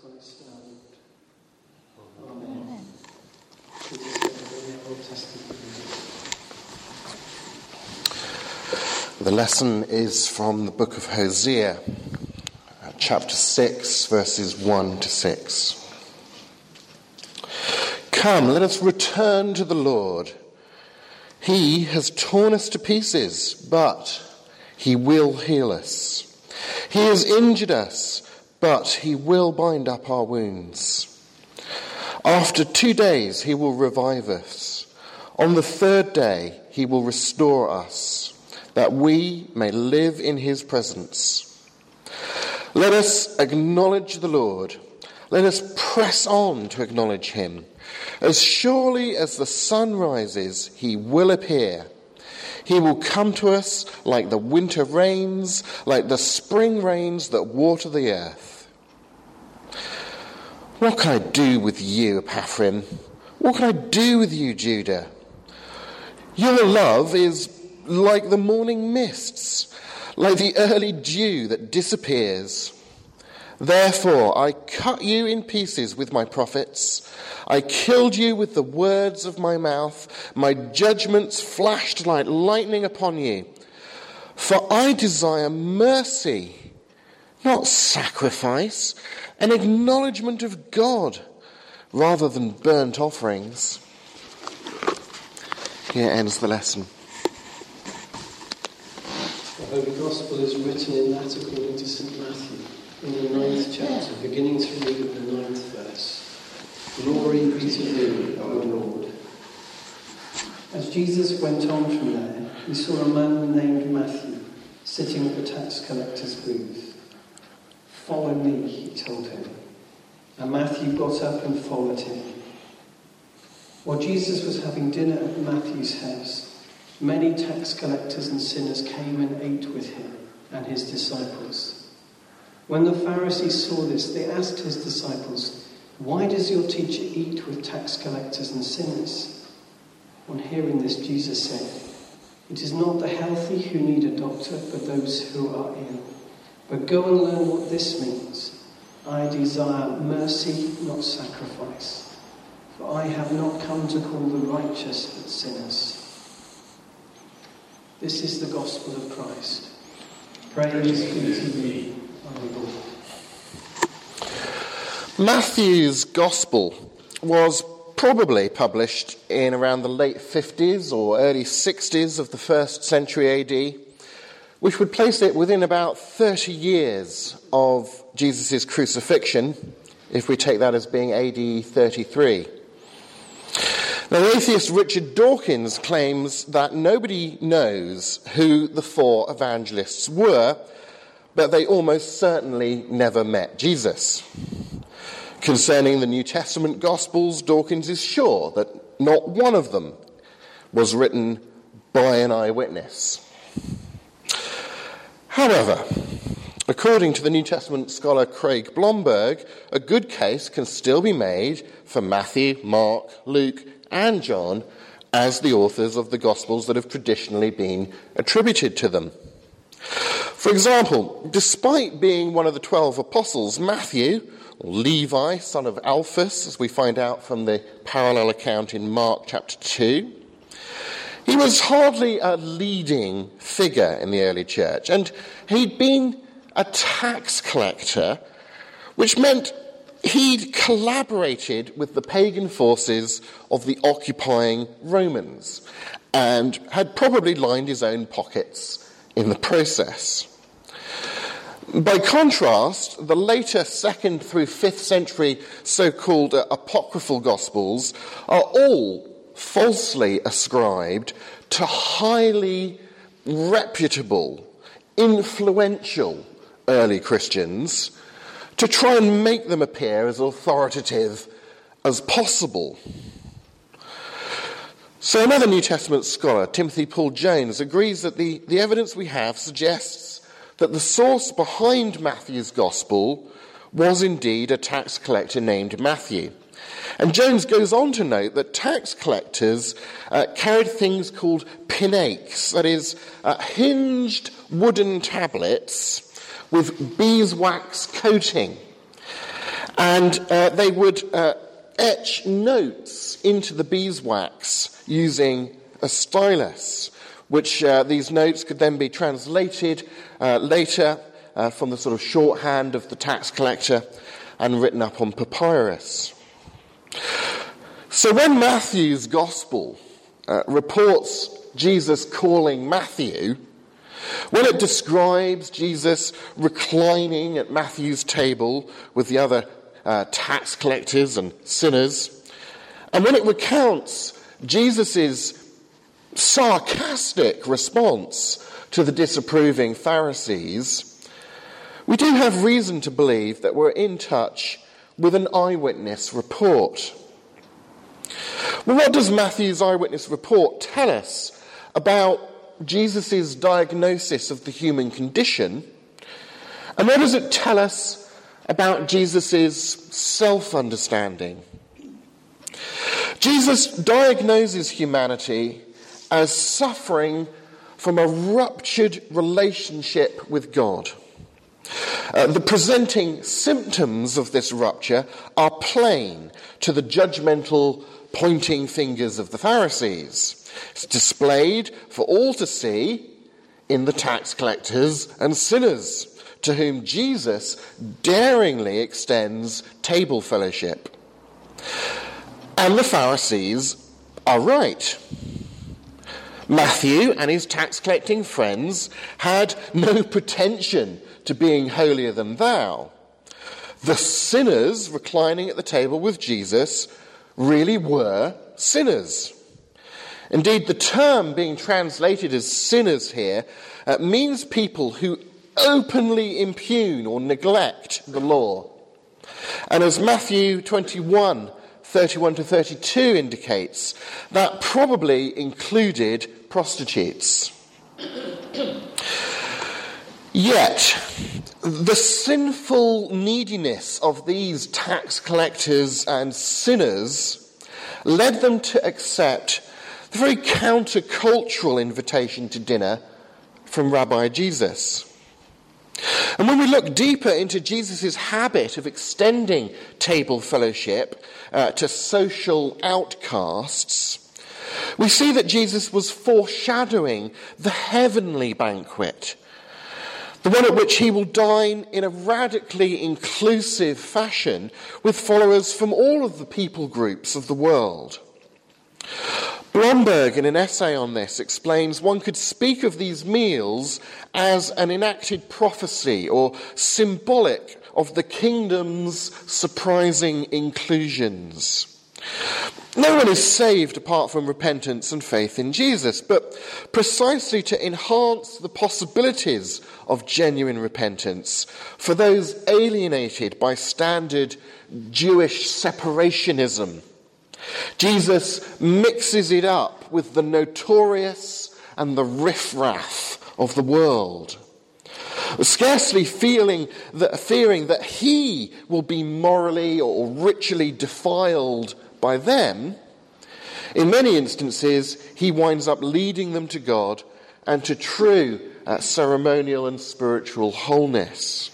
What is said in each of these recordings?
Christ our Lord. Amen. The lesson is from the book of Hosea, uh, chapter 6, verses 1 to 6. Come, let us return to the Lord. He has torn us to pieces, but he will heal us. He has injured us, but he will bind up our wounds. After two days, he will revive us. On the third day, he will restore us that we may live in his presence. Let us acknowledge the Lord. Let us press on to acknowledge him. As surely as the sun rises, he will appear. He will come to us like the winter rains, like the spring rains that water the earth. What can I do with you, Ephraim? What can I do with you, Judah? Your love is like the morning mists, like the early dew that disappears. Therefore, I cut you in pieces with my prophets. I killed you with the words of my mouth. My judgments flashed like lightning upon you. For I desire mercy, not sacrifice, an acknowledgement of God rather than burnt offerings. Here ends the lesson. The Holy Gospel is written in that according to St. Matthew, in the ninth chapter, beginning to read the ninth verse. Glory be to you, O Lord. As Jesus went on from there, he saw a man named Matthew sitting at the tax collector's booth. Follow me, he told him. And Matthew got up and followed him. While Jesus was having dinner at Matthew's house, Many tax collectors and sinners came and ate with him and his disciples. When the Pharisees saw this, they asked his disciples, Why does your teacher eat with tax collectors and sinners? On hearing this, Jesus said, It is not the healthy who need a doctor, but those who are ill. But go and learn what this means. I desire mercy, not sacrifice. For I have not come to call the righteous, but sinners. This is the gospel of Christ. Praise be to thee. Matthew's gospel was probably published in around the late 50s or early 60s of the first century AD, which would place it within about 30 years of Jesus' crucifixion, if we take that as being AD 33. Now, the atheist Richard Dawkins claims that nobody knows who the four evangelists were, but they almost certainly never met Jesus. Concerning the New Testament Gospels, Dawkins is sure that not one of them was written by an eyewitness. However, according to the New Testament scholar Craig Blomberg, a good case can still be made for Matthew, Mark, Luke, and John as the authors of the Gospels that have traditionally been attributed to them. For example, despite being one of the twelve apostles, Matthew, or Levi, son of Alphaeus, as we find out from the parallel account in Mark chapter 2, he was hardly a leading figure in the early church, and he'd been a tax collector, which meant he'd collaborated with the pagan forces of the occupying Romans and had probably lined his own pockets in the process. By contrast, the later second through fifth century so called uh, apocryphal gospels are all falsely ascribed to highly reputable, influential early Christians to try and make them appear as authoritative as possible. So, another New Testament scholar, Timothy Paul Jones, agrees that the, the evidence we have suggests that the source behind Matthew's gospel was indeed a tax collector named Matthew. And Jones goes on to note that tax collectors uh, carried things called pinakes, that is, uh, hinged wooden tablets with beeswax coating. And uh, they would uh, etch notes into the beeswax using a stylus, which uh, these notes could then be translated uh, later uh, from the sort of shorthand of the tax collector and written up on papyrus. So when Matthew's gospel uh, reports Jesus calling Matthew, when it describes Jesus reclining at Matthew's table with the other uh, tax collectors and sinners, and when it recounts Jesus' sarcastic response to the disapproving Pharisees, we do have reason to believe that we're in touch with an eyewitness report. Well, what does Matthew's eyewitness report tell us about Jesus' diagnosis of the human condition? And what does it tell us about Jesus' self understanding? Jesus diagnoses humanity as suffering from a ruptured relationship with God. Uh, the presenting symptoms of this rupture are plain to the judgmental pointing fingers of the Pharisees. It's displayed for all to see in the tax collectors and sinners, to whom Jesus daringly extends table fellowship. And the Pharisees are right. Matthew and his tax collecting friends had no pretension to being holier than thou. The sinners reclining at the table with Jesus really were sinners. Indeed, the term being translated as sinners here uh, means people who openly impugn or neglect the law. And as Matthew 21, 31 to 32 indicates, that probably included prostitutes. Yet, the sinful neediness of these tax collectors and sinners led them to accept the very countercultural invitation to dinner from Rabbi Jesus. And when we look deeper into Jesus' habit of extending table fellowship uh, to social outcasts, we see that Jesus was foreshadowing the heavenly banquet the one at which he will dine in a radically inclusive fashion with followers from all of the people groups of the world. Blomberg, in an essay on this, explains one could speak of these meals as an enacted prophecy or symbolic of the kingdom's surprising inclusions. No one is saved apart from repentance and faith in Jesus, but precisely to enhance the possibilities of genuine repentance for those alienated by standard Jewish separationism. Jesus mixes it up with the notorious and the riffraff of the world. Scarcely feeling that, fearing that he will be morally or ritually defiled by them, in many instances, he winds up leading them to God and to true uh, ceremonial and spiritual wholeness.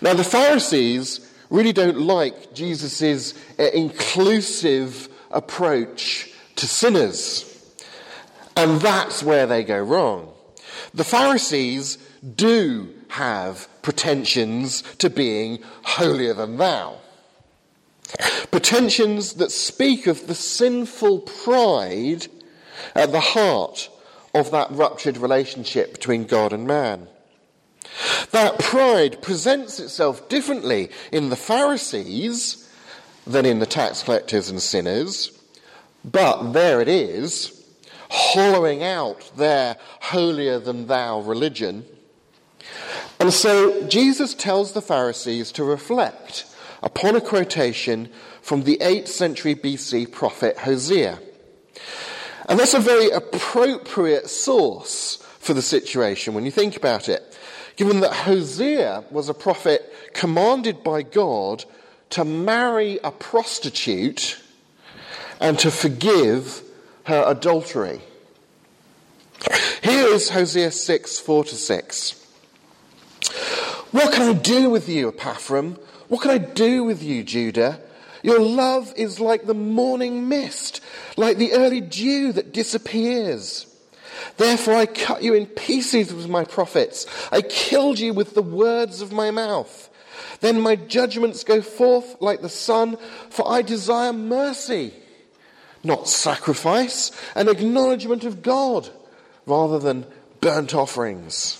Now, the Pharisees really don't like Jesus' uh, inclusive approach to sinners. And that's where they go wrong. The Pharisees do have pretensions to being holier than thou. Pretensions that speak of the sinful pride at the heart of that ruptured relationship between God and man. That pride presents itself differently in the Pharisees than in the tax collectors and sinners, but there it is, hollowing out their holier than thou religion. And so Jesus tells the Pharisees to reflect upon a quotation from the 8th century BC prophet Hosea. And that's a very appropriate source for the situation when you think about it, given that Hosea was a prophet commanded by God to marry a prostitute and to forgive her adultery. Here is Hosea 6 4 to 6. What can I do with you, Ephraim? What can I do with you, Judah? Your love is like the morning mist, like the early dew that disappears. Therefore I cut you in pieces with my prophets. I killed you with the words of my mouth. Then my judgments go forth like the sun, for I desire mercy, not sacrifice, an acknowledgement of God, rather than burnt offerings.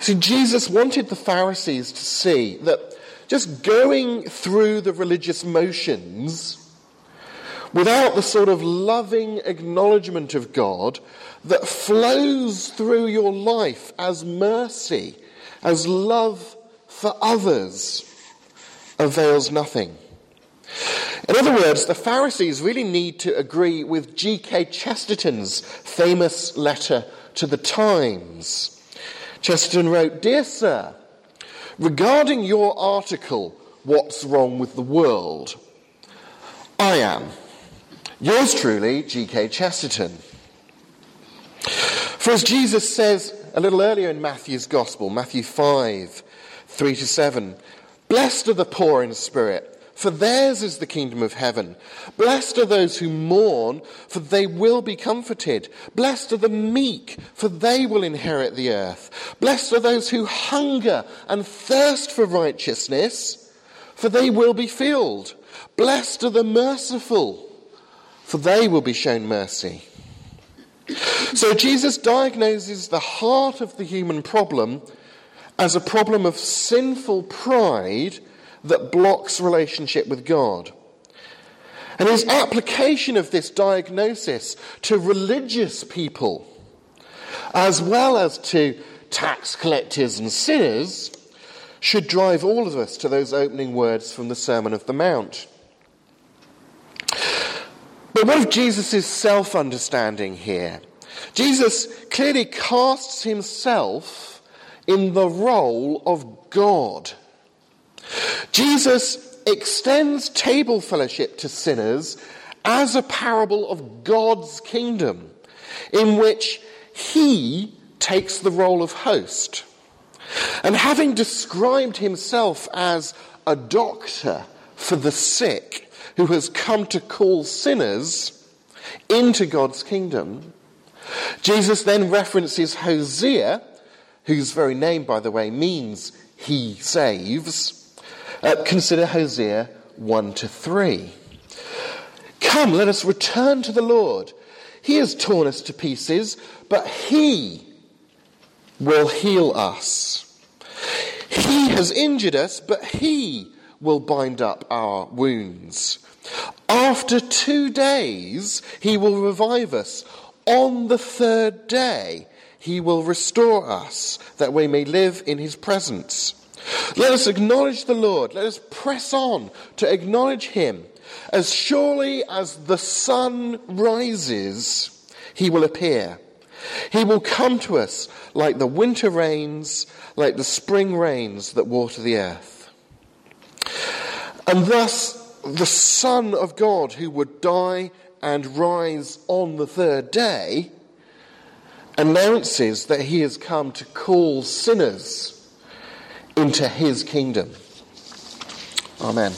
See, Jesus wanted the Pharisees to see that just going through the religious motions without the sort of loving acknowledgement of God that flows through your life as mercy, as love for others, avails nothing. In other words, the Pharisees really need to agree with G.K. Chesterton's famous letter to the Times. Chesterton wrote, Dear Sir, regarding your article, What's Wrong with the World, I am. Yours truly, G.K. Chesterton. For as Jesus says a little earlier in Matthew's Gospel, Matthew 5, 3 to 7, Blessed are the poor in spirit, for theirs is the kingdom of heaven. Blessed are those who mourn, for they will be comforted. Blessed are the meek, for they will inherit the earth. Blessed are those who hunger and thirst for righteousness, for they will be filled. Blessed are the merciful, for they will be shown mercy. So Jesus diagnoses the heart of the human problem as a problem of sinful pride that blocks relationship with God. And his application of this diagnosis to religious people, as well as to tax collectors and sinners, should drive all of us to those opening words from the Sermon of the Mount. But what of Jesus' self understanding here? Jesus clearly casts himself in the role of God. Jesus extends table fellowship to sinners as a parable of God's kingdom, in which he takes the role of host. And having described himself as a doctor for the sick, who has come to call sinners into God's kingdom, Jesus then references Hosea, whose very name, by the way, means he saves. Uh, consider Hosea 1 to 3. Come, let us return to the Lord. He has torn us to pieces, but he will heal us. He has injured us, but he will bind up our wounds. After two days, he will revive us. On the third day, he will restore us that we may live in his presence. Let us acknowledge the Lord. Let us press on to acknowledge him. As surely as the sun rises, he will appear. He will come to us like the winter rains, like the spring rains that water the earth. And thus, the Son of God who would die and rise on the third day announces that he has come to call sinners into his kingdom. Amen.